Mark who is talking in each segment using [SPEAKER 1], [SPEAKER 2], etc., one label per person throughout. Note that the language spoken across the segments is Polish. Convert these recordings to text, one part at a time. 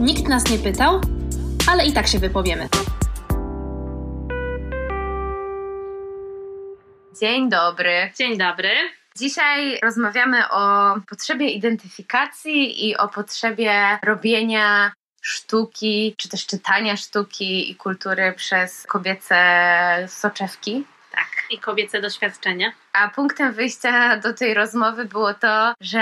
[SPEAKER 1] Nikt nas nie pytał, ale i tak się wypowiemy.
[SPEAKER 2] Dzień dobry.
[SPEAKER 1] Dzień dobry.
[SPEAKER 2] Dzisiaj rozmawiamy o potrzebie identyfikacji i o potrzebie robienia sztuki, czy też czytania sztuki i kultury przez kobiece soczewki.
[SPEAKER 1] Tak, i kobiece doświadczenia.
[SPEAKER 2] A punktem wyjścia do tej rozmowy było to, że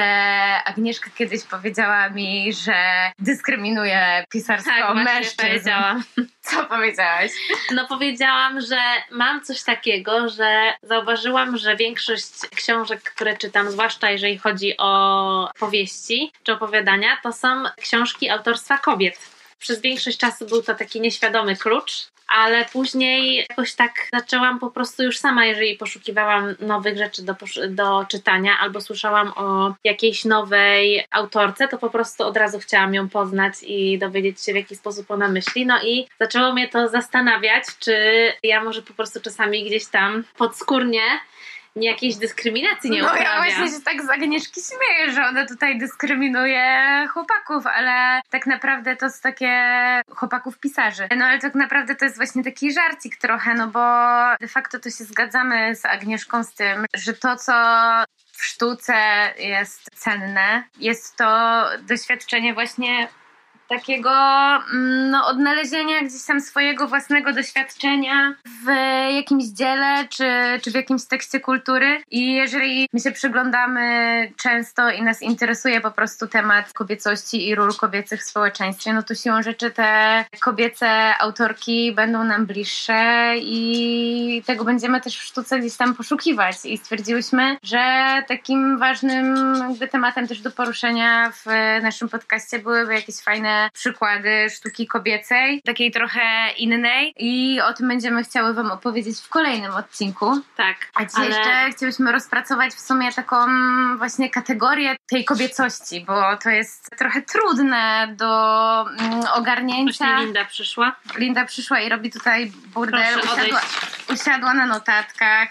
[SPEAKER 2] Agnieszka kiedyś powiedziała mi, że dyskryminuje pisarstwo
[SPEAKER 1] tak,
[SPEAKER 2] mężczyzn.
[SPEAKER 1] powiedziałam.
[SPEAKER 2] Co powiedziałaś?
[SPEAKER 1] No powiedziałam, że mam coś takiego, że zauważyłam, że większość książek, które czytam, zwłaszcza jeżeli chodzi o powieści czy opowiadania, to są książki autorstwa kobiet. Przez większość czasu był to taki nieświadomy klucz, ale później jakoś tak zaczęłam po prostu już sama, jeżeli poszukiwałam nowych rzeczy do, do czytania albo słyszałam o jakiejś nowej autorce, to po prostu od razu chciałam ją poznać i dowiedzieć się, w jaki sposób ona myśli. No i zaczęło mnie to zastanawiać, czy ja może po prostu czasami gdzieś tam podskórnie nie jakiejś dyskryminacji nie uprawia.
[SPEAKER 2] No ja właśnie się tak z Agnieszki śmieję, że ona tutaj dyskryminuje chłopaków, ale tak naprawdę to jest takie chłopaków pisarzy. No ale tak naprawdę to jest właśnie taki żarcik trochę, no bo de facto to się zgadzamy z Agnieszką z tym, że to co w sztuce jest cenne, jest to doświadczenie właśnie takiego mm, no, odnalezienia gdzieś tam swojego własnego doświadczenia w jakimś dziele czy, czy w jakimś tekście kultury. I jeżeli my się przyglądamy często i nas interesuje po prostu temat kobiecości i ról kobiecych w społeczeństwie, no to siłą rzeczy te kobiece autorki będą nam bliższe i tego będziemy też w sztuce gdzieś tam poszukiwać. I stwierdziłyśmy, że takim ważnym tematem też do poruszenia w naszym podcaście byłyby jakieś fajne przykłady sztuki kobiecej, takiej trochę innej i o tym będziemy chciały Wam opowiedzieć w kolejnym odcinku.
[SPEAKER 1] Tak.
[SPEAKER 2] A dzisiaj ale... jeszcze chcielibyśmy rozpracować w sumie taką właśnie kategorię tej kobiecości, bo to jest trochę trudne do mm, ogarnięcia.
[SPEAKER 1] Właśnie Linda przyszła.
[SPEAKER 2] Linda przyszła i robi tutaj burdel. Usiadła, usiadła na notatkach,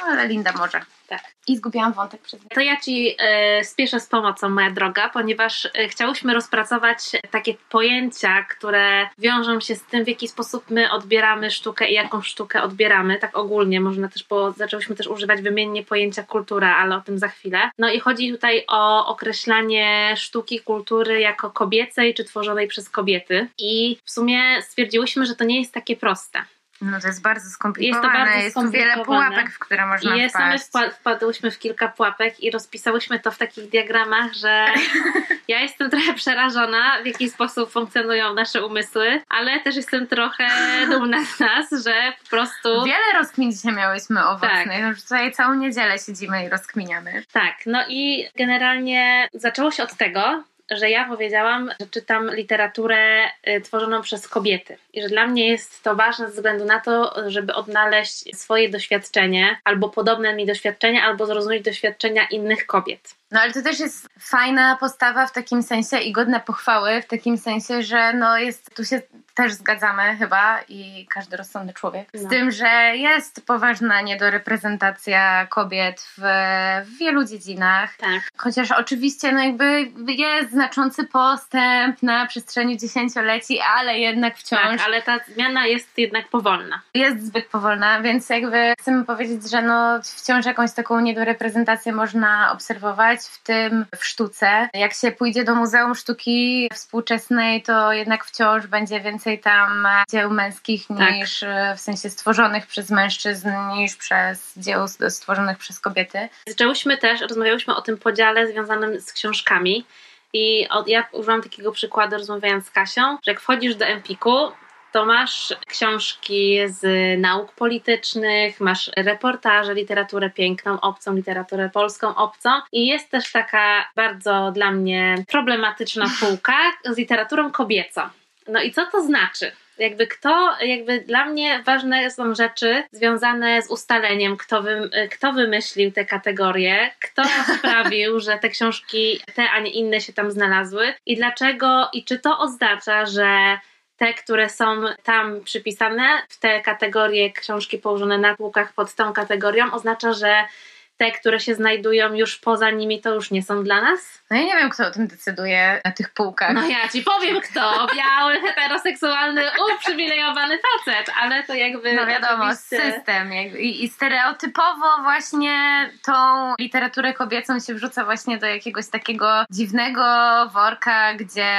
[SPEAKER 2] no, ale Linda może.
[SPEAKER 1] Tak.
[SPEAKER 2] I zgubiłam wątek przez
[SPEAKER 1] To ja Ci e, spieszę z pomocą, moja droga, ponieważ e, chciałyśmy rozpracować takie pojęcia, które wiążą się z tym, w jaki sposób my odbieramy sztukę i jaką sztukę odbieramy, tak ogólnie, można też, bo zaczęłyśmy też używać wymiennie pojęcia kultura, ale o tym za chwilę. No i chodzi tutaj o określanie sztuki, kultury jako kobiecej czy tworzonej przez kobiety. I w sumie stwierdziłyśmy, że to nie jest takie proste.
[SPEAKER 2] No to jest bardzo skomplikowane. Jest to bardzo jest skomplikowane. wiele pułapek, w które można I
[SPEAKER 1] same wpadłyśmy w kilka pułapek i rozpisałyśmy to w takich diagramach, że ja jestem trochę przerażona, w jaki sposób funkcjonują nasze umysły, ale też jestem trochę dumna z nas, że po prostu...
[SPEAKER 2] Wiele rozkmin dzisiaj miałyśmy owocnych. Tak. Już tutaj całą niedzielę siedzimy i rozkminiamy.
[SPEAKER 1] Tak, no i generalnie zaczęło się od tego, że ja powiedziałam, że czytam literaturę y, tworzoną przez kobiety i że dla mnie jest to ważne ze względu na to, żeby odnaleźć swoje doświadczenie albo podobne mi doświadczenia, albo zrozumieć doświadczenia innych kobiet.
[SPEAKER 2] No ale to też jest fajna postawa w takim sensie i godna pochwały w takim sensie, że no jest, tu się też zgadzamy chyba i każdy rozsądny człowiek z no. tym, że jest poważna niedoreprezentacja kobiet w, w wielu dziedzinach.
[SPEAKER 1] Tak.
[SPEAKER 2] Chociaż oczywiście no jakby jest znaczący postęp na przestrzeni dziesięcioleci, ale jednak wciąż... Tak,
[SPEAKER 1] ale ta zmiana jest jednak powolna.
[SPEAKER 2] Jest zbyt powolna, więc jakby chcemy powiedzieć, że no wciąż jakąś taką niedoreprezentację można obserwować w tym w sztuce. Jak się pójdzie do Muzeum Sztuki Współczesnej, to jednak wciąż będzie więcej tam dzieł męskich tak. niż e, w sensie stworzonych przez mężczyzn, niż przez dzieł stworzonych przez kobiety.
[SPEAKER 1] Zaczęłyśmy też, rozmawiałyśmy o tym podziale związanym z książkami. I od, ja użyłam takiego przykładu rozmawiając z Kasią, że jak wchodzisz do Empiku, to masz książki z nauk politycznych, masz reportaże, literaturę piękną, obcą, literaturę polską, obcą i jest też taka bardzo dla mnie problematyczna półka z literaturą kobiecą. No i co to znaczy? jakby kto, jakby dla mnie ważne są rzeczy związane z ustaleniem, kto, wy, kto wymyślił te kategorie, kto sprawił, że te książki, te, a nie inne się tam znalazły i dlaczego, i czy to oznacza, że te, które są tam przypisane w te kategorie książki położone na półkach pod tą kategorią, oznacza, że te, które się znajdują już poza nimi, to już nie są dla nas?
[SPEAKER 2] No ja nie wiem, kto o tym decyduje na tych półkach.
[SPEAKER 1] No ja ci powiem kto. Biały, heteroseksualny, uprzywilejowany facet, ale to jakby...
[SPEAKER 2] No wiadomo, oczywiście... system. I, I stereotypowo właśnie tą literaturę kobiecą się wrzuca właśnie do jakiegoś takiego dziwnego worka, gdzie,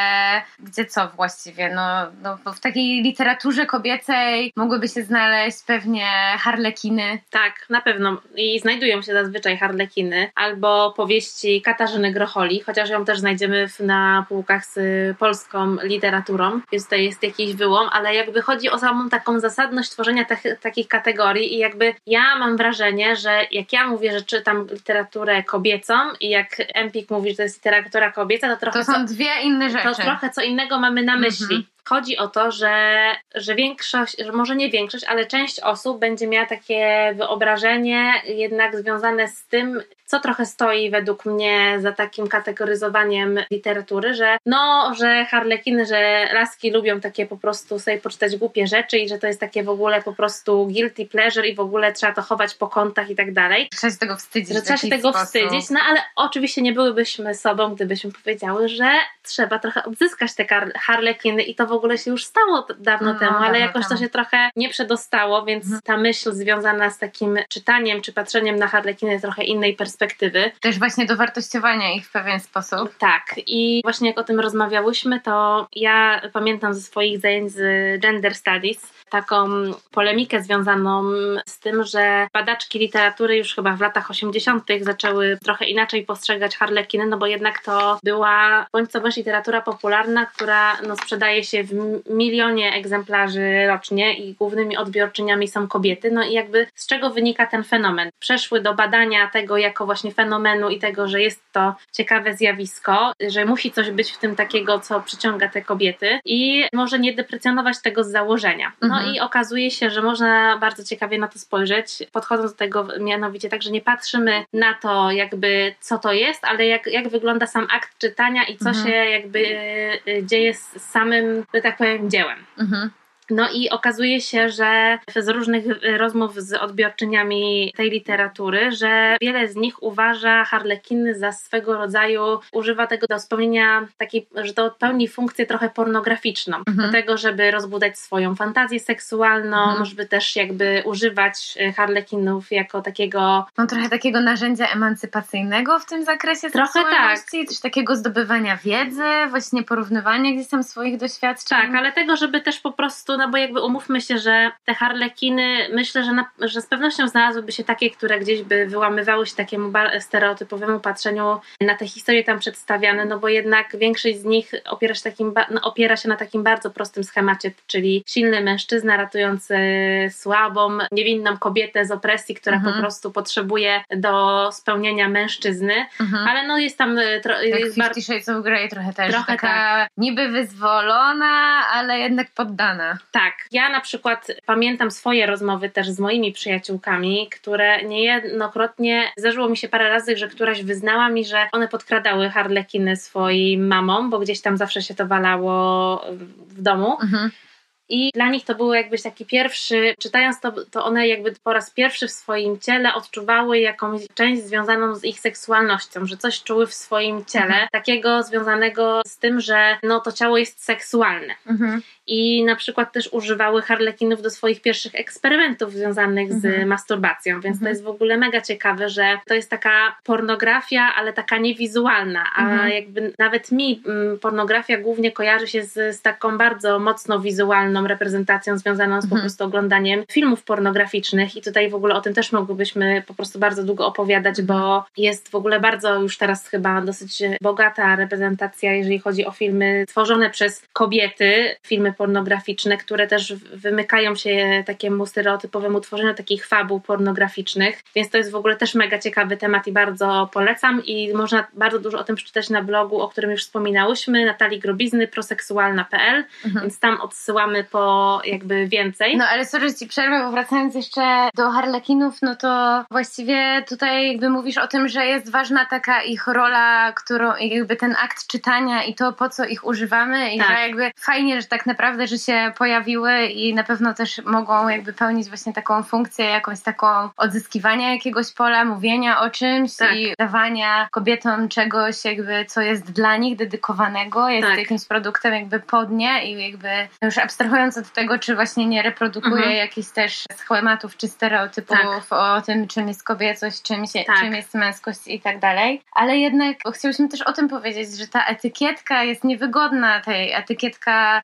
[SPEAKER 2] gdzie co właściwie? No, no w takiej literaturze kobiecej mogłyby się znaleźć pewnie harlekiny.
[SPEAKER 1] Tak, na pewno. I znajdują się zazwyczaj harlekiny albo powieści Katarzyny Grocholi, chociaż ją też znajdziemy na półkach z polską literaturą, więc to jest jakiś wyłom, ale jakby chodzi o samą taką zasadność tworzenia te, takich kategorii i jakby ja mam wrażenie, że jak ja mówię, że czytam literaturę kobiecą i jak Empik mówi, że to jest literatura kobieca, to trochę...
[SPEAKER 2] To są co, dwie inne rzeczy.
[SPEAKER 1] To trochę co innego mamy na myśli. Mhm. Chodzi o to, że, że większość, że może nie większość, ale część osób będzie miała takie wyobrażenie jednak związane z tym, co trochę stoi według mnie za takim kategoryzowaniem literatury, że no, że harlekiny, że laski lubią takie po prostu sobie poczytać głupie rzeczy i że to jest takie w ogóle po prostu guilty pleasure i w ogóle trzeba to chować po kątach i tak dalej.
[SPEAKER 2] Trzeba się tego wstydzić.
[SPEAKER 1] Że trzeba się tego sposób. wstydzić, no ale oczywiście nie byłybyśmy sobą, gdybyśmy powiedziały, że trzeba trochę odzyskać te harlekiny i to w ogóle się już stało dawno no, temu, ale jakoś temu. to się trochę nie przedostało, więc mhm. ta myśl związana z takim czytaniem czy patrzeniem na harlekiny trochę innej perspektywy.
[SPEAKER 2] Też właśnie do wartościowania ich w pewien sposób.
[SPEAKER 1] Tak i właśnie jak o tym rozmawiałyśmy, to ja pamiętam ze swoich zajęć z gender studies, taką polemikę związaną z tym, że badaczki literatury już chyba w latach 80. zaczęły trochę inaczej postrzegać harlekiny, no bo jednak to była bądź co bądź literatura popularna, która no, sprzedaje się w milionie egzemplarzy rocznie i głównymi odbiorczyniami są kobiety. No i jakby z czego wynika ten fenomen? Przeszły do badania tego jako właśnie fenomenu i tego, że jest to ciekawe zjawisko, że musi coś być w tym takiego, co przyciąga te kobiety i może nie deprecjonować tego z założenia. No mhm. i okazuje się, że można bardzo ciekawie na to spojrzeć, podchodząc do tego mianowicie tak, że nie patrzymy na to jakby co to jest, ale jak, jak wygląda sam akt czytania i co mhm. się jakby y, dzieje z samym, że tak powiem, dziełem. Mhm. No i okazuje się, że z różnych rozmów z odbiorczyniami tej literatury, że wiele z nich uważa harlekiny za swego rodzaju, używa tego do spełnienia takiej, że to pełni funkcję trochę pornograficzną. Mhm. Do tego, żeby rozbudzać swoją fantazję seksualną, mhm. żeby też jakby używać e, harlekinów jako takiego...
[SPEAKER 2] No trochę takiego narzędzia emancypacyjnego w tym zakresie
[SPEAKER 1] trochę tak.
[SPEAKER 2] też takiego zdobywania wiedzy, właśnie porównywania gdzieś tam swoich doświadczeń.
[SPEAKER 1] Tak, ale tego, żeby też po prostu no bo jakby umówmy się, że te harlekiny, myślę, że, na, że z pewnością znalazłyby się takie, które gdzieś by wyłamywały się takiemu stereotypowemu patrzeniu na te historie tam przedstawiane, no bo jednak większość z nich opiera się, takim, no, opiera się na takim bardzo prostym schemacie, czyli silny mężczyzna ratujący słabą, niewinną kobietę z opresji, która mhm. po prostu potrzebuje do spełnienia mężczyzny, mhm. ale no jest tam...
[SPEAKER 2] E, tro, Jak jest Fifty Shades of Grey trochę też, trochę taka tak. niby wyzwolona, ale jednak poddana.
[SPEAKER 1] Tak, ja na przykład pamiętam swoje rozmowy też z moimi przyjaciółkami, które niejednokrotnie zdarzyło mi się parę razy, że któraś wyznała mi, że one podkradały harlekiny swoim mamom, bo gdzieś tam zawsze się to walało w domu. Mhm. I dla nich to był jakbyś taki pierwszy, czytając to, to one jakby po raz pierwszy w swoim ciele odczuwały jakąś część związaną z ich seksualnością, że coś czuły w swoim ciele, mhm. takiego związanego z tym, że no to ciało jest seksualne. Mhm i na przykład też używały harlekinów do swoich pierwszych eksperymentów związanych z mhm. masturbacją, więc mhm. to jest w ogóle mega ciekawe, że to jest taka pornografia, ale taka niewizualna, a mhm. jakby nawet mi mm, pornografia głównie kojarzy się z, z taką bardzo mocno wizualną reprezentacją związaną z po mhm. prostu oglądaniem filmów pornograficznych i tutaj w ogóle o tym też mogłybyśmy po prostu bardzo długo opowiadać, bo jest w ogóle bardzo już teraz chyba dosyć bogata reprezentacja, jeżeli chodzi o filmy tworzone przez kobiety, filmy pornograficzne, które też wymykają się takiemu stereotypowemu tworzeniu takich fabuł pornograficznych, więc to jest w ogóle też mega ciekawy temat i bardzo polecam i można bardzo dużo o tym przeczytać na blogu, o którym już wspominałyśmy, Natalii Grobizny, proseksualna.pl, mhm. więc tam odsyłamy po jakby więcej.
[SPEAKER 2] No ale sorry, ci przerwę, bo wracając jeszcze do harlekinów, no to właściwie tutaj jakby mówisz o tym, że jest ważna taka ich rola, którą jakby ten akt czytania i to, po co ich używamy i
[SPEAKER 1] Tak.
[SPEAKER 2] że jakby fajnie, że tak naprawdę, że się pojawiły i na pewno też mogą jakby pełnić właśnie taką funkcję, jakąś taką odzyskiwania jakiegoś pola, mówienia o czymś
[SPEAKER 1] Tak.
[SPEAKER 2] i dawania kobietom czegoś jakby, co jest dla nich dedykowanego, jest
[SPEAKER 1] Tak.
[SPEAKER 2] jakimś produktem jakby pod nie i jakby już abstrahując od tego, czy właśnie nie reprodukuje
[SPEAKER 1] Mhm.
[SPEAKER 2] jakichś też schematów czy stereotypów
[SPEAKER 1] Tak.
[SPEAKER 2] o tym, czym jest kobiecość, czym, się,
[SPEAKER 1] Tak.
[SPEAKER 2] czym jest męskość i tak dalej. Ale jednak chcieliśmy też o tym powiedzieć, że ta etykietka jest niewygodna, tej etykietka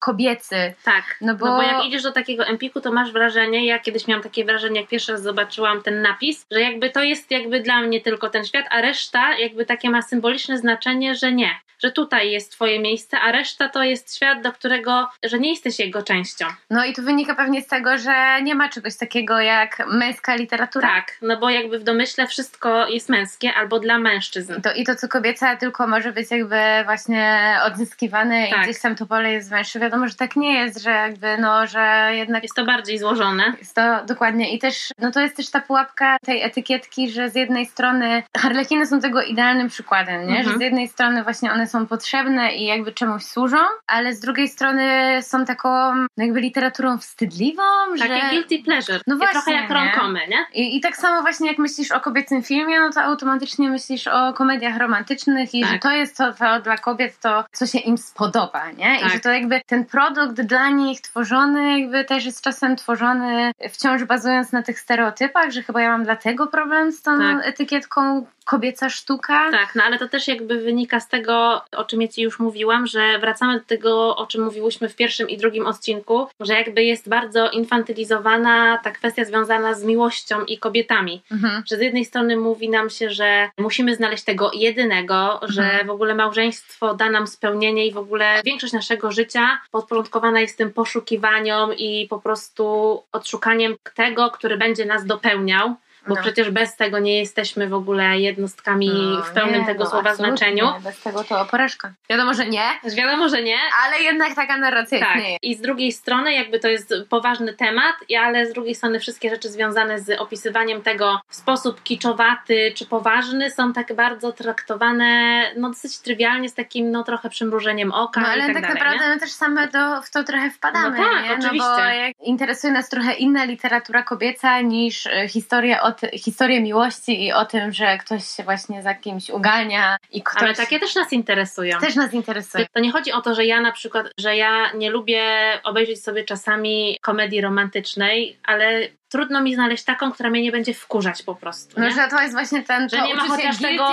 [SPEAKER 1] Tak,
[SPEAKER 2] No
[SPEAKER 1] no
[SPEAKER 2] bo-
[SPEAKER 1] bo... jak idziesz do takiego empiku, to masz wrażenie, ja kiedyś miałam takie wrażenie, jak pierwszy raz zobaczyłam ten napis, że jakby to jest jakby dla mnie tylko ten świat, a reszta jakby takie ma symboliczne znaczenie, że nie. Że tutaj jest twoje miejsce, a reszta to jest świat, do którego, że nie jesteś jego częścią.
[SPEAKER 2] No i to wynika pewnie z tego, że nie ma czegoś takiego jak męska literatura.
[SPEAKER 1] Tak, no bo jakby w domyśle wszystko jest męskie albo dla mężczyzn.
[SPEAKER 2] To, I to, co kobiece tylko może być jakby właśnie odzyskiwane i
[SPEAKER 1] Tak.
[SPEAKER 2] gdzieś tam to pole jest węższe. Wiadomo, że tak nie jest, że jakby no, że jednak
[SPEAKER 1] Jest to bardziej złożone.
[SPEAKER 2] Jest to dokładnie i też, no to jest też ta pułapka tej etykietki, że z jednej strony harlekiny są tego idealnym przykładem, nie?
[SPEAKER 1] Mhm.
[SPEAKER 2] że z jednej strony właśnie one są potrzebne i jakby czemuś służą, ale z drugiej strony są taką no jakby literaturą wstydliwą,
[SPEAKER 1] Takie
[SPEAKER 2] że...
[SPEAKER 1] guilty pleasure.
[SPEAKER 2] No
[SPEAKER 1] I
[SPEAKER 2] właśnie,
[SPEAKER 1] trochę jak
[SPEAKER 2] nie?
[SPEAKER 1] romkomy, nie?
[SPEAKER 2] I, I tak samo właśnie jak myślisz o kobiecym filmie, no to automatycznie myślisz o komediach romantycznych i
[SPEAKER 1] Tak.
[SPEAKER 2] że to jest to, to dla kobiet to, co się im spodoba, nie? I
[SPEAKER 1] Tak.
[SPEAKER 2] że to jakby ten produkt dla nich tworzony jakby też jest czasem tworzony wciąż bazując na tych stereotypach, że chyba ja mam dlatego problem z tą
[SPEAKER 1] Tak.
[SPEAKER 2] etykietką kobieca sztuka.
[SPEAKER 1] Tak, no ale to też jakby wynika z tego, o czym ja Ci już mówiłam, że wracamy do tego, o czym mówiłyśmy w pierwszym i drugim odcinku, że jakby jest bardzo infantylizowana ta kwestia związana z miłością i kobietami.
[SPEAKER 2] Mhm.
[SPEAKER 1] Że z jednej strony mówi nam się, że musimy znaleźć tego jedynego, że
[SPEAKER 2] Mhm.
[SPEAKER 1] w ogóle małżeństwo da nam spełnienie i w ogóle większość naszego życia podporządkowana jest tym poszukiwaniom i po prostu odszukaniem tego, który będzie nas dopełniał. Bo
[SPEAKER 2] No.
[SPEAKER 1] przecież bez tego nie jesteśmy w ogóle jednostkami
[SPEAKER 2] No,
[SPEAKER 1] w pełnym
[SPEAKER 2] nie,
[SPEAKER 1] tego
[SPEAKER 2] no,
[SPEAKER 1] słowa znaczeniu.
[SPEAKER 2] Bez tego to porażka. Wiadomo, że nie,
[SPEAKER 1] wiadomo, że nie.
[SPEAKER 2] ale jednak taka narracja
[SPEAKER 1] Tak.
[SPEAKER 2] istnieje.
[SPEAKER 1] I z drugiej strony, jakby to jest poważny temat, ale z drugiej strony wszystkie rzeczy związane z opisywaniem tego w sposób kiczowaty czy poważny są tak bardzo traktowane, no dosyć trywialnie, z takim no trochę przymrużeniem oka
[SPEAKER 2] No ale
[SPEAKER 1] tak,
[SPEAKER 2] tak,
[SPEAKER 1] dalej.
[SPEAKER 2] naprawdę
[SPEAKER 1] nie?
[SPEAKER 2] my też same do, w to trochę wpadamy,
[SPEAKER 1] No tak,
[SPEAKER 2] nie? No
[SPEAKER 1] oczywiście.
[SPEAKER 2] bo jak interesuje nas trochę inna literatura kobieca niż e, historia, o ty, historie miłości i o tym, że ktoś się właśnie za kimś ugania i ktoś
[SPEAKER 1] Ale takie też nas interesują.
[SPEAKER 2] też nas interesuje.
[SPEAKER 1] To nie chodzi o to, że ja na przykład, że ja nie lubię obejrzeć sobie czasami komedii romantycznej, ale trudno mi znaleźć taką, która mnie nie będzie wkurzać po prostu.
[SPEAKER 2] No, że to jest właśnie ten
[SPEAKER 1] że
[SPEAKER 2] to
[SPEAKER 1] nie ma chociaż tego,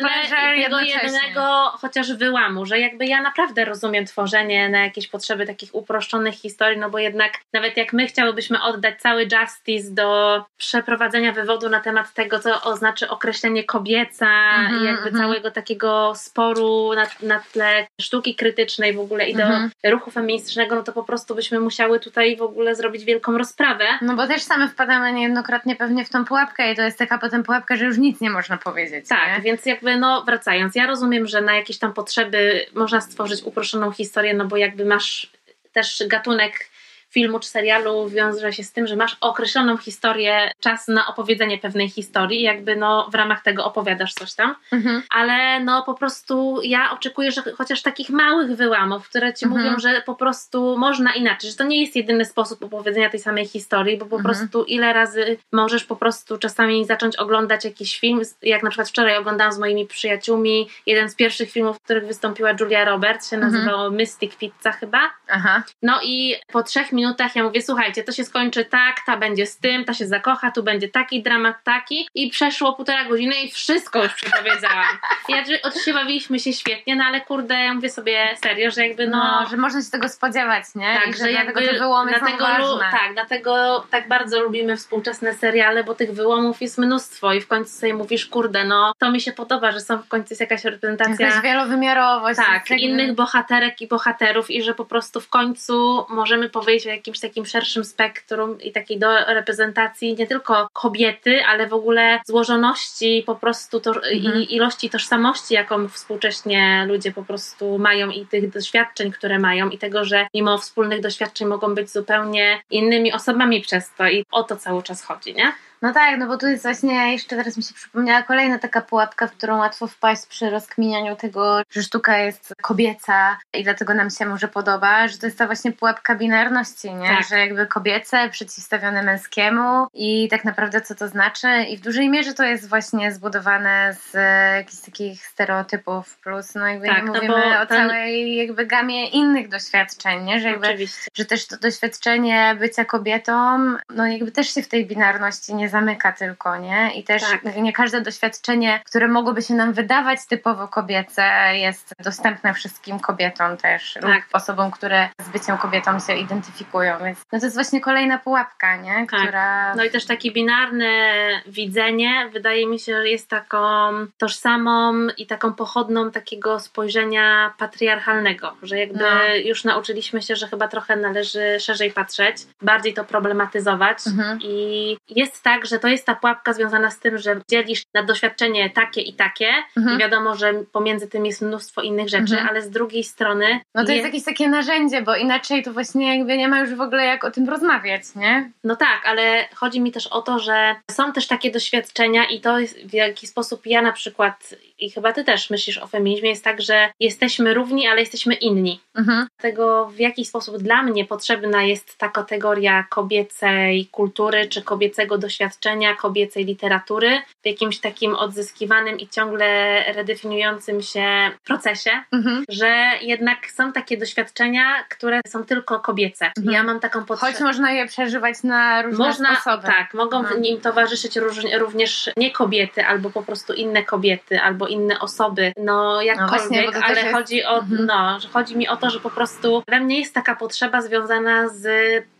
[SPEAKER 2] pleasure
[SPEAKER 1] tego jednego chociaż wyłamu, że jakby ja naprawdę rozumiem tworzenie na jakieś potrzeby takich uproszczonych historii, no bo jednak nawet jak my chciałybyśmy oddać cały justice do przeprowadzenia wywodu na temat tego, co oznaczy określenie kobieca
[SPEAKER 2] Mhm,
[SPEAKER 1] i jakby
[SPEAKER 2] mhm.
[SPEAKER 1] całego takiego sporu na, na tle sztuki krytycznej w ogóle i do
[SPEAKER 2] Mhm.
[SPEAKER 1] ruchu feministycznego, no to po prostu byśmy musiały tutaj w ogóle zrobić wielką rozprawę.
[SPEAKER 2] No bo też same wpadamy niejednokrotnie pewnie w tą pułapkę i to jest taka potem pułapka, że już nic nie można powiedzieć.
[SPEAKER 1] Tak,
[SPEAKER 2] nie?
[SPEAKER 1] więc jakby no wracając, ja rozumiem, że na jakieś tam potrzeby można stworzyć uproszczoną historię, no bo jakby masz też gatunek filmu czy serialu wiąże się z tym, że masz określoną historię, czas na opowiedzenie pewnej historii jakby no w ramach tego opowiadasz coś tam,
[SPEAKER 2] Mhm.
[SPEAKER 1] ale no po prostu ja oczekuję, że chociaż takich małych wyłamów, które ci
[SPEAKER 2] Mhm.
[SPEAKER 1] mówią, że po prostu można inaczej, że to nie jest jedyny sposób opowiedzenia tej samej historii, bo po
[SPEAKER 2] Mhm.
[SPEAKER 1] prostu ile razy możesz po prostu czasami zacząć oglądać jakiś film, jak na przykład wczoraj oglądałam z moimi przyjaciółmi, jeden z pierwszych filmów, w których wystąpiła Julia Roberts, się
[SPEAKER 2] Mhm.
[SPEAKER 1] nazywało Mystic Pizza chyba,
[SPEAKER 2] Aha.
[SPEAKER 1] no i po trzech minutach ja mówię, słuchajcie, to się skończy tak, ta będzie z tym, ta się zakocha, tu będzie taki dramat, taki i przeszło półtora godziny i wszystko już przepowiedziałam. Ja, że oczywiście bawiliśmy się świetnie, no ale kurde, ja mówię sobie serio, że jakby
[SPEAKER 2] No,
[SPEAKER 1] no...
[SPEAKER 2] że można się tego spodziewać, nie?
[SPEAKER 1] tak,
[SPEAKER 2] I
[SPEAKER 1] że
[SPEAKER 2] dlatego
[SPEAKER 1] jakby
[SPEAKER 2] te wyłomy
[SPEAKER 1] dlatego,
[SPEAKER 2] są
[SPEAKER 1] lu- tak, dlatego tak bardzo lubimy współczesne seriale, bo tych wyłomów jest mnóstwo i w końcu sobie mówisz, kurde, no to mi się podoba, że są w końcu jest jakaś reprezentacja
[SPEAKER 2] Jakaś wielowymiarowość.
[SPEAKER 1] tak, innych bohaterek i bohaterów i że po prostu w końcu możemy powiedzieć o jakimś takim szerszym spektrum i takiej do reprezentacji nie tylko kobiety, ale w ogóle złożoności po prostu to, mhm. i ilości tożsamości, jaką współcześnie ludzie po prostu mają i tych doświadczeń, które mają i tego, że mimo wspólnych doświadczeń mogą być zupełnie innymi osobami przez to i o to cały czas chodzi, nie?
[SPEAKER 2] No tak, no bo tu jest właśnie, jeszcze teraz mi się przypomniała kolejna taka pułapka, w którą łatwo wpaść przy rozkminianiu tego, że sztuka jest kobieca i dlatego nam się może podoba, że to jest ta właśnie pułapka binarności, nie? Tak. Że jakby kobiece przeciwstawione męskiemu i tak naprawdę co to znaczy i w dużej mierze to jest właśnie zbudowane z jakichś takich stereotypów plus no jakby tak, nie no mówimy no o całej jakby gamie innych doświadczeń, nie? Że jakby, Oczywiście. że też to doświadczenie bycia kobietą, no jakby też się w tej binarności nie zamyka tylko, nie? I też tak. nie każde doświadczenie, które mogłoby się nam wydawać typowo kobiece, jest dostępne wszystkim kobietom też tak. lub osobom, które z byciem kobietą się identyfikują. Więc no to jest właśnie kolejna pułapka, nie?
[SPEAKER 1] Tak. Która... No i też takie binarne widzenie wydaje mi się, że jest taką tożsamą i taką pochodną takiego spojrzenia patriarchalnego, że jakby no. już nauczyliśmy się, że chyba trochę należy szerzej patrzeć, bardziej to problematyzować mhm. i jest tak, tak, że to jest ta pułapka związana z tym, że dzielisz na doświadczenie takie i takie mhm. i wiadomo, że pomiędzy tym jest mnóstwo innych rzeczy, mhm. ale z drugiej strony...
[SPEAKER 2] No to jest jakieś takie narzędzie, bo inaczej to właśnie jakby nie ma już w ogóle jak o tym rozmawiać, nie?
[SPEAKER 1] No tak, ale chodzi mi też o to, że są też takie doświadczenia i to jest w jaki sposób ja na przykład i chyba ty też myślisz o feminizmie, jest tak, że jesteśmy równi, ale jesteśmy inni. Mhm. Dlatego w jaki sposób dla mnie potrzebna jest ta kategoria kobiecej kultury, czy kobiecego doświadczenia, kobiecej literatury w jakimś takim odzyskiwanym i ciągle redefiniującym się procesie, mhm. że jednak są takie doświadczenia, które są tylko kobiece. Mhm. Ja mam taką potrzebę.
[SPEAKER 2] Choć można je przeżywać na różne można, sposoby.
[SPEAKER 1] Tak, mogą no. im towarzyszyć również nie kobiety, albo po prostu inne kobiety, albo inne osoby, no jakkolwiek, no ale jest... chodzi o, mhm. no, że chodzi mi o to, że po prostu we mnie jest taka potrzeba związana z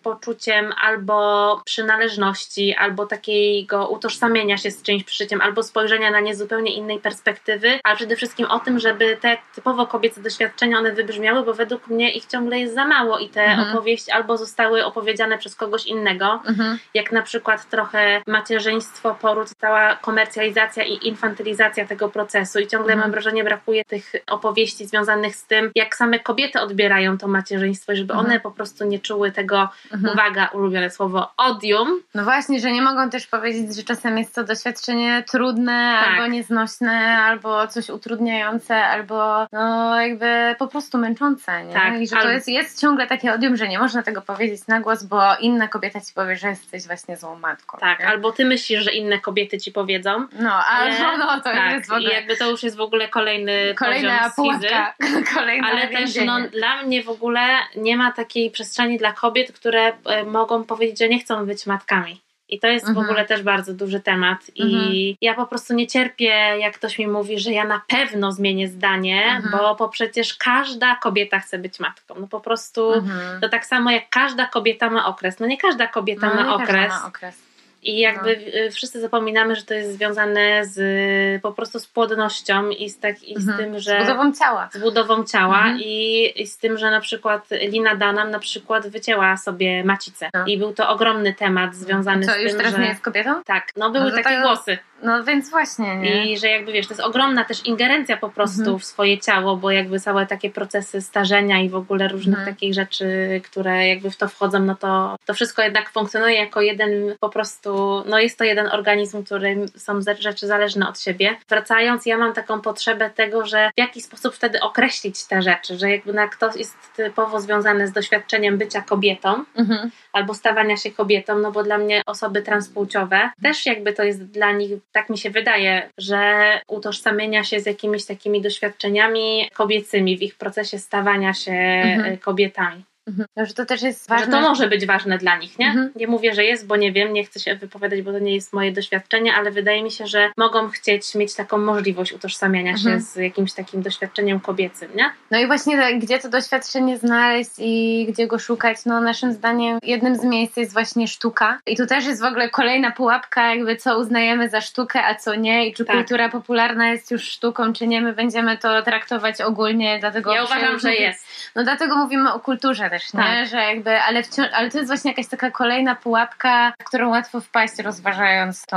[SPEAKER 1] poczuciem albo przynależności, albo takiego utożsamienia się z czymś przeżyciem, albo spojrzenia na nie zupełnie innej perspektywy, ale przede wszystkim o tym, żeby te typowo kobiece doświadczenia one wybrzmiały, bo według mnie ich ciągle jest za mało i te mhm. opowieści albo zostały opowiedziane przez kogoś innego, mhm. jak na przykład trochę macierzyństwo, poród, cała komercjalizacja i infantylizacja tego procesu i ciągle mhm. mam wrażenie brakuje tych opowieści związanych z tym, jak same kobiety odbierają to macierzyństwo, żeby mhm. one po prostu nie czuły tego mhm. uwaga, ulubione słowo, odium.
[SPEAKER 2] No właśnie, że nie mogą też powiedzieć, że czasem jest to doświadczenie trudne, tak. albo nieznośne, albo coś utrudniające, albo no jakby po prostu męczące, nie? Tak, I że to jest, jest ciągle takie odium, że nie można tego powiedzieć na głos, bo inna kobieta ci powie, że jesteś właśnie złą matką.
[SPEAKER 1] Tak, nie? albo ty myślisz, że inne kobiety ci powiedzą.
[SPEAKER 2] No, ale no, to tak, jest w ogóle...
[SPEAKER 1] I jakby to już jest w ogóle kolejny Kolejna poziom Kolejna ale też no, dla mnie w ogóle nie ma takiej przestrzeni dla kobiet, które które mogą powiedzieć, że nie chcą być matkami. I to jest mhm. w ogóle też bardzo duży temat. I mhm. ja po prostu nie cierpię, jak ktoś mi mówi, że ja na pewno zmienię zdanie, mhm. bo, bo przecież każda kobieta chce być matką. No po prostu mhm. to tak samo jak każda kobieta ma okres. No nie każda kobieta no, ma, okres. ma okres. I jakby no. wszyscy zapominamy, że to jest związane z po prostu z płodnością i z, tak, i z mhm. tym, że.
[SPEAKER 2] Z budową ciała.
[SPEAKER 1] Z budową ciała mhm. i, i, z tym, że na przykład Lina Danam na przykład wycięła sobie macicę. No. I był to ogromny temat związany
[SPEAKER 2] Co,
[SPEAKER 1] z tym.
[SPEAKER 2] już teraz
[SPEAKER 1] że...
[SPEAKER 2] nie jest kobietą?
[SPEAKER 1] Tak, no były no takie tak... głosy.
[SPEAKER 2] No więc właśnie, nie?
[SPEAKER 1] I że jakby wiesz, to jest ogromna też ingerencja po prostu mhm. w swoje ciało, bo jakby całe takie procesy starzenia i w ogóle różnych mhm. takich rzeczy, które jakby w to wchodzą, no to to wszystko jednak funkcjonuje jako jeden po prostu, no jest to jeden organizm, który są rzeczy zależne od siebie. Wracając, ja mam taką potrzebę tego, że w jaki sposób wtedy określić te rzeczy, że jakby na ktoś jest typowo związany z doświadczeniem bycia kobietą mhm. albo stawania się kobietą, no bo dla mnie osoby transpłciowe też jakby to jest dla nich tak mi się wydaje, że utożsamienia się z jakimiś takimi doświadczeniami kobiecymi w ich procesie stawania się mhm. kobietami.
[SPEAKER 2] Mhm. Że to też jest ważne.
[SPEAKER 1] Że to może być ważne dla nich, nie? Mhm. Nie mówię, że jest, bo nie wiem, nie chcę się wypowiadać, bo to nie jest moje doświadczenie, ale wydaje mi się, że mogą chcieć mieć taką możliwość utożsamiania mhm. się z jakimś takim doświadczeniem kobiecym, nie?
[SPEAKER 2] No i właśnie gdzie to doświadczenie znaleźć i gdzie go szukać? No naszym zdaniem jednym z miejsc jest właśnie sztuka. I tu też jest w ogóle kolejna pułapka, jakby co uznajemy za sztukę, a co nie i czy tak. kultura popularna jest już sztuką, czy nie. My będziemy to traktować ogólnie, dlatego...
[SPEAKER 1] Ja uważam, że jest.
[SPEAKER 2] No dlatego mówimy o kulturze też, nie?
[SPEAKER 1] Tak.
[SPEAKER 2] Że jakby, ale, wciąż, ale to jest właśnie jakaś taka kolejna pułapka, w którą łatwo wpaść rozważając tą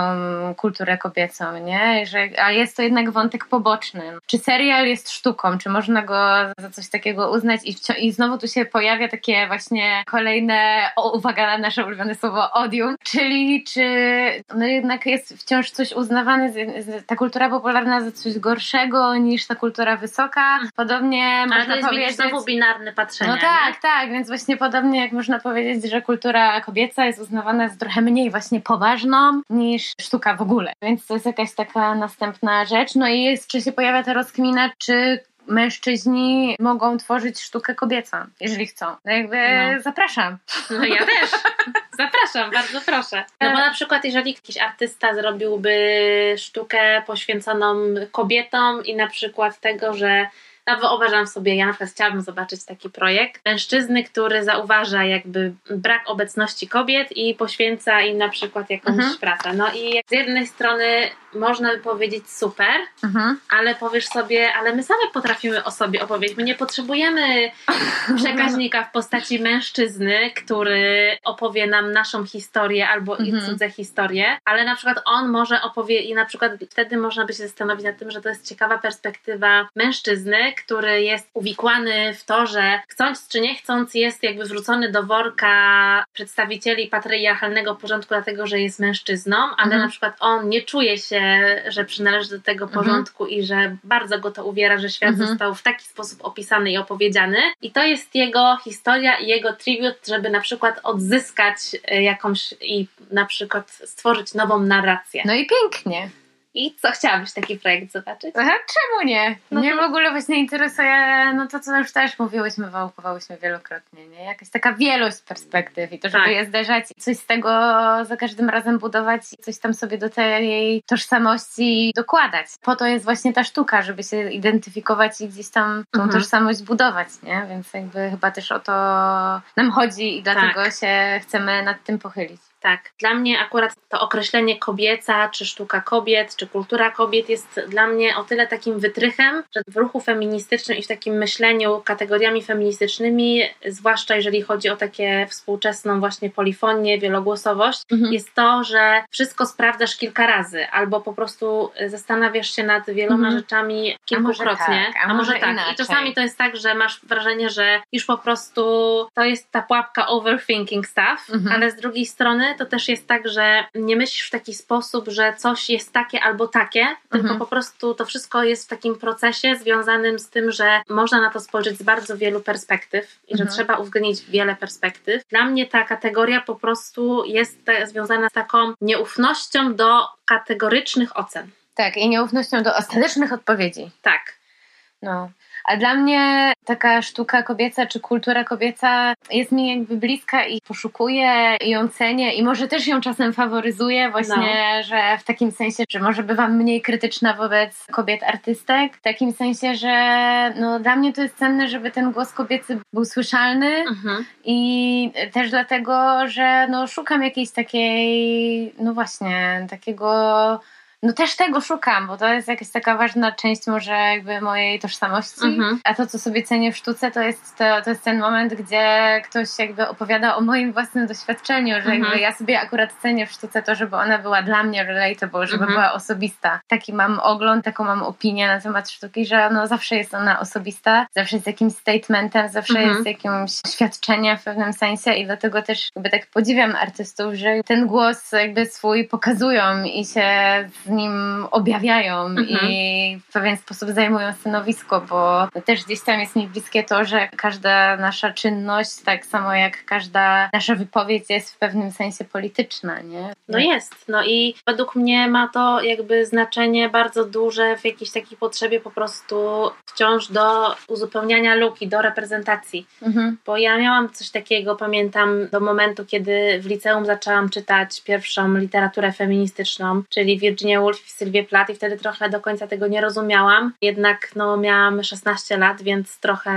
[SPEAKER 2] kulturę kobiecą, nie? Że, a jest to jednak wątek poboczny. Czy serial jest sztuką? Czy można go za coś takiego uznać? I, wciąż, i znowu tu się pojawia takie właśnie kolejne, o, uwaga na nasze ulubione słowo, odium, czyli czy no jednak jest wciąż coś uznawane, ta kultura popularna za coś gorszego niż ta kultura wysoka. Podobnie
[SPEAKER 1] Ale
[SPEAKER 2] można
[SPEAKER 1] to jest
[SPEAKER 2] powiedzieć...
[SPEAKER 1] znowu binarne patrzenie.
[SPEAKER 2] No tak, tak, więc właśnie podobnie jak można powiedzieć, że kultura kobieca jest uznawana za trochę mniej właśnie poważną niż sztuka w ogóle. Więc to jest jakaś taka następna rzecz. No i jeszcze się pojawia ta rozkmina, czy mężczyźni mogą tworzyć sztukę kobiecą, jeżeli chcą. No jakby
[SPEAKER 1] No.
[SPEAKER 2] zapraszam.
[SPEAKER 1] No ja też. Zapraszam, bardzo proszę. No bo na przykład, jeżeli jakiś artysta zrobiłby sztukę poświęconą kobietom i na przykład tego, że no wyobrażam sobie, ja na przykład chciałabym zobaczyć taki projekt mężczyzny, który zauważa jakby brak obecności kobiet i poświęca im na przykład jakąś
[SPEAKER 2] Mhm.
[SPEAKER 1] pracę. No i z jednej strony można by powiedzieć super,
[SPEAKER 2] Mhm.
[SPEAKER 1] ale powiesz sobie, ale my same potrafimy o sobie opowiedzieć. My nie potrzebujemy przekaźnika w postaci mężczyzny, który opowie nam naszą historię albo ich
[SPEAKER 2] Mhm.
[SPEAKER 1] cudze historie, ale na przykład on może opowie i na przykład wtedy można by się zastanowić nad tym, że to jest ciekawa perspektywa mężczyzny, który jest uwikłany w to, że chcąc czy nie chcąc jest jakby wrzucony do worka przedstawicieli patriarchalnego porządku dlatego, że jest mężczyzną, ale
[SPEAKER 2] Mhm.
[SPEAKER 1] na przykład on nie czuje się, że przynależy do tego
[SPEAKER 2] Mhm.
[SPEAKER 1] porządku i że bardzo go to uwiera, że świat
[SPEAKER 2] Mhm.
[SPEAKER 1] został w taki sposób opisany i opowiedziany. I to jest jego historia i jego tribut, żeby na przykład odzyskać e, jakąś i na przykład stworzyć nową narrację.
[SPEAKER 2] No i pięknie.
[SPEAKER 1] I co, chciałabyś taki projekt zobaczyć?
[SPEAKER 2] Czemu nie?
[SPEAKER 1] No
[SPEAKER 2] Mnie
[SPEAKER 1] to-
[SPEAKER 2] w ogóle właśnie interesuje, no to co już też mówiłyśmy, wałkowałyśmy wielokrotnie, nie? Jakaś taka wielość perspektyw i to, żeby
[SPEAKER 1] Tak.
[SPEAKER 2] je zderzać, coś z tego za każdym razem budować i coś tam sobie do tej tożsamości dokładać. Po to jest właśnie ta sztuka, żeby się identyfikować i gdzieś tam tą
[SPEAKER 1] Mhm.
[SPEAKER 2] tożsamość budować, nie? Więc jakby chyba też o to nam chodzi i dlatego
[SPEAKER 1] Tak.
[SPEAKER 2] się chcemy nad tym pochylić.
[SPEAKER 1] Tak, dla mnie akurat to określenie kobieca, czy sztuka kobiet, czy kultura kobiet jest dla mnie o tyle takim wytrychem, że w ruchu feministycznym i w takim myśleniu kategoriami feministycznymi, zwłaszcza jeżeli chodzi o takie współczesną właśnie polifonię, wielogłosowość,
[SPEAKER 2] Mhm.
[SPEAKER 1] jest to, że wszystko sprawdzasz kilka razy, albo po prostu zastanawiasz się nad wieloma
[SPEAKER 2] Mhm.
[SPEAKER 1] rzeczami kilkukrotnie,
[SPEAKER 2] tak, a może inaczej.
[SPEAKER 1] I czasami to jest tak, że masz wrażenie, że już po prostu to jest ta pułapka overthinking stuff,
[SPEAKER 2] Mhm.
[SPEAKER 1] ale z drugiej strony to też jest tak, że nie myślisz w taki sposób, że coś jest takie albo takie, tylko
[SPEAKER 2] Mhm.
[SPEAKER 1] po prostu to wszystko jest w takim procesie związanym z tym, że można na to spojrzeć z bardzo wielu perspektyw i że
[SPEAKER 2] Mhm.
[SPEAKER 1] trzeba uwzględnić wiele perspektyw. Dla mnie ta kategoria po prostu jest związana z taką nieufnością do kategorycznych ocen.
[SPEAKER 2] Tak, i nieufnością do ostatecznych odpowiedzi.
[SPEAKER 1] Tak.
[SPEAKER 2] No. A dla mnie taka sztuka kobieca czy kultura kobieca jest mi jakby bliska i poszukuję i ją cenię i może też ją czasem faworyzuję właśnie, że w takim sensie, że może bywam mniej krytyczna wobec kobiet artystek, w takim sensie, że no dla mnie to jest cenne, żeby ten głos kobiecy był słyszalny
[SPEAKER 1] Mhm.
[SPEAKER 2] i też dlatego, że no szukam jakiejś takiej, no właśnie, takiego no też tego szukam, bo to jest jakaś taka ważna część może jakby mojej tożsamości.
[SPEAKER 1] Mhm.
[SPEAKER 2] A to, co sobie cenię w sztuce, to jest, to, to jest ten moment, gdzie ktoś jakby opowiada o moim własnym doświadczeniu, że
[SPEAKER 1] Mhm.
[SPEAKER 2] jakby ja sobie akurat cenię w sztuce to, żeby ona była dla mnie relatable, żeby
[SPEAKER 1] Mhm.
[SPEAKER 2] była osobista. Taki mam ogląd, taką mam opinię na temat sztuki, że no zawsze jest ona osobista, zawsze jest jakimś statementem, zawsze
[SPEAKER 1] Mhm.
[SPEAKER 2] jest jakimś świadczeniem w pewnym sensie i dlatego też jakby tak podziwiam artystów, że ten głos jakby swój pokazują i się nim objawiają
[SPEAKER 1] Mhm.
[SPEAKER 2] i w pewien sposób zajmują stanowisko, bo też gdzieś tam jest mi bliskie to, że każda nasza czynność, tak samo jak każda nasza wypowiedź jest w pewnym sensie polityczna, nie?
[SPEAKER 1] No jest. No i według mnie ma to jakby znaczenie bardzo duże w jakiejś takiej potrzebie po prostu wciąż do uzupełniania luki, do reprezentacji.
[SPEAKER 2] Mhm.
[SPEAKER 1] Bo ja miałam coś takiego, pamiętam, do momentu, kiedy w liceum zaczęłam czytać pierwszą literaturę feministyczną, czyli Virginia Woolf i Sylwię Plath i wtedy trochę do końca tego nie rozumiałam. Jednak no, miałam 16 lat, więc trochę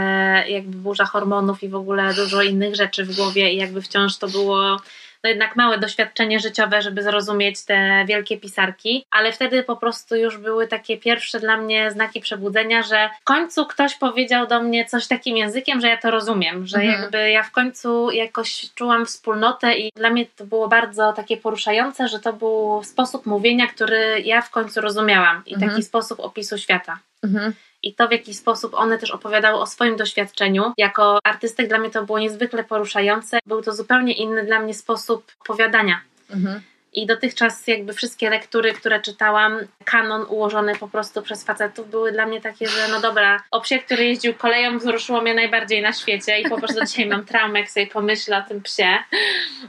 [SPEAKER 1] jakby burza hormonów i w ogóle dużo innych rzeczy w głowie i jakby wciąż to było no jednak małe doświadczenie życiowe, żeby zrozumieć te wielkie pisarki, ale wtedy po prostu już były takie pierwsze dla mnie znaki przebudzenia, że w końcu ktoś powiedział do mnie coś takim językiem, że ja to rozumiem, że mhm. jakby ja w końcu jakoś czułam wspólnotę i dla mnie to było bardzo takie poruszające, że to był sposób mówienia, który ja w końcu rozumiałam i mhm. taki sposób opisu świata. Mhm i to, w jaki sposób one też opowiadały o swoim doświadczeniu. Jako artystek dla mnie to było niezwykle poruszające. Był to zupełnie inny dla mnie sposób opowiadania. Mhm. I dotychczas jakby wszystkie lektury, które czytałam, kanon ułożony po prostu przez facetów, były dla mnie takie, że no dobra, o psie, który jeździł koleją, wzruszyło mnie najbardziej na świecie i po prostu dzisiaj mam traumę, jak sobie pomyślę o tym psie.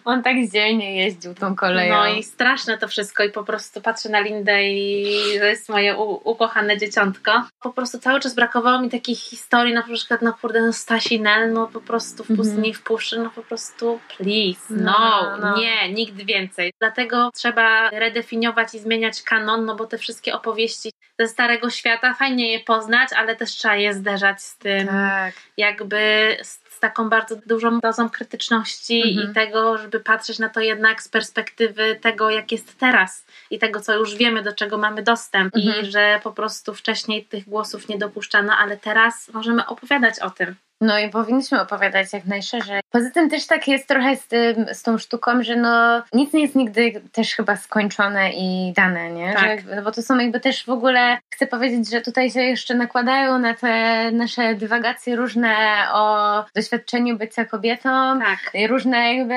[SPEAKER 2] On tak dzielnie jeździł tą koleją.
[SPEAKER 1] No i straszne to wszystko i po prostu patrzę na Lindę i to jest moje ukochane dzieciątko. Po prostu cały czas brakowało mi takich historii, na przykład no kurde, no Stasi Nel, no po prostu w pustyni, w puszy, no po prostu please, no, no, no, nie, nigdy więcej. Dlatego dlatego trzeba redefiniować i zmieniać kanon, no bo te wszystkie opowieści ze Starego Świata, fajnie je poznać, ale też trzeba je zderzać z tym, tak. jakby z, z, taką bardzo dużą dozą krytyczności mhm. i tego, żeby patrzeć na to jednak z perspektywy tego, jak jest teraz i tego, co już wiemy, do czego mamy dostęp mhm. i że po prostu wcześniej tych głosów nie dopuszczano, ale teraz możemy opowiadać o tym.
[SPEAKER 2] No i powinniśmy opowiadać jak najszerzej. Poza tym też tak jest trochę z, tym, z tą sztuką, że no nic nie jest nigdy też chyba skończone i dane, nie? Tak. Że, no bo to są jakby też w ogóle, chcę powiedzieć, że tutaj się jeszcze nakładają na te nasze dywagacje różne o doświadczeniu bycia kobietą. Tak. Różne jakby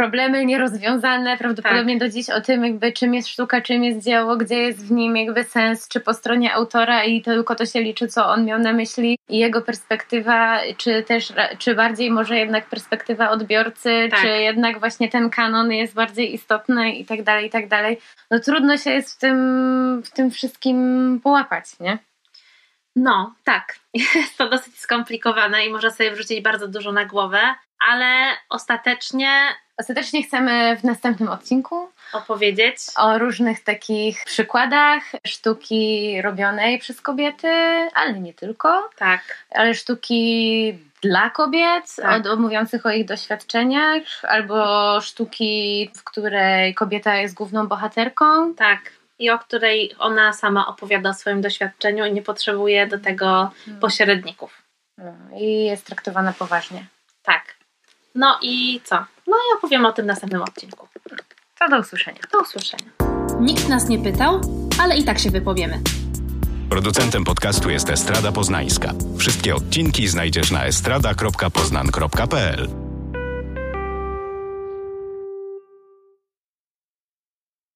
[SPEAKER 2] problemy nierozwiązane prawdopodobnie tak. do dziś o tym, jakby czym jest sztuka, czym jest dzieło, gdzie jest w nim jakby sens, czy po stronie autora i tylko to się liczy, co on miał na myśli i jego perspektywa, czy też, czy bardziej może jednak perspektywa odbiorcy, tak. czy jednak właśnie ten kanon jest bardziej istotny i tak dalej, i tak dalej. No trudno się jest w tym, w tym wszystkim połapać, nie?
[SPEAKER 1] No, tak. Jest to dosyć skomplikowane i można sobie wrzucić bardzo dużo na głowę, ale ostatecznie
[SPEAKER 2] Ostatecznie chcemy w następnym odcinku
[SPEAKER 1] opowiedzieć
[SPEAKER 2] o różnych takich przykładach sztuki robionej przez kobiety, ale nie tylko.
[SPEAKER 1] Tak.
[SPEAKER 2] Ale sztuki dla kobiet, tak. od, mówiących o ich doświadczeniach, albo sztuki, w której kobieta jest główną bohaterką.
[SPEAKER 1] Tak. I o której ona sama opowiada o swoim doświadczeniu i nie potrzebuje do tego hmm. pośredników.
[SPEAKER 2] No, I jest traktowana poważnie.
[SPEAKER 1] Tak. No i co? No i opowiem o tym w następnym odcinku.
[SPEAKER 2] To do usłyszenia.
[SPEAKER 1] Do usłyszenia. Nikt nas nie pytał, ale i tak się wypowiemy.
[SPEAKER 3] Producentem podcastu jest Estrada Poznańska. Wszystkie odcinki znajdziesz na estrada.poznan.pl.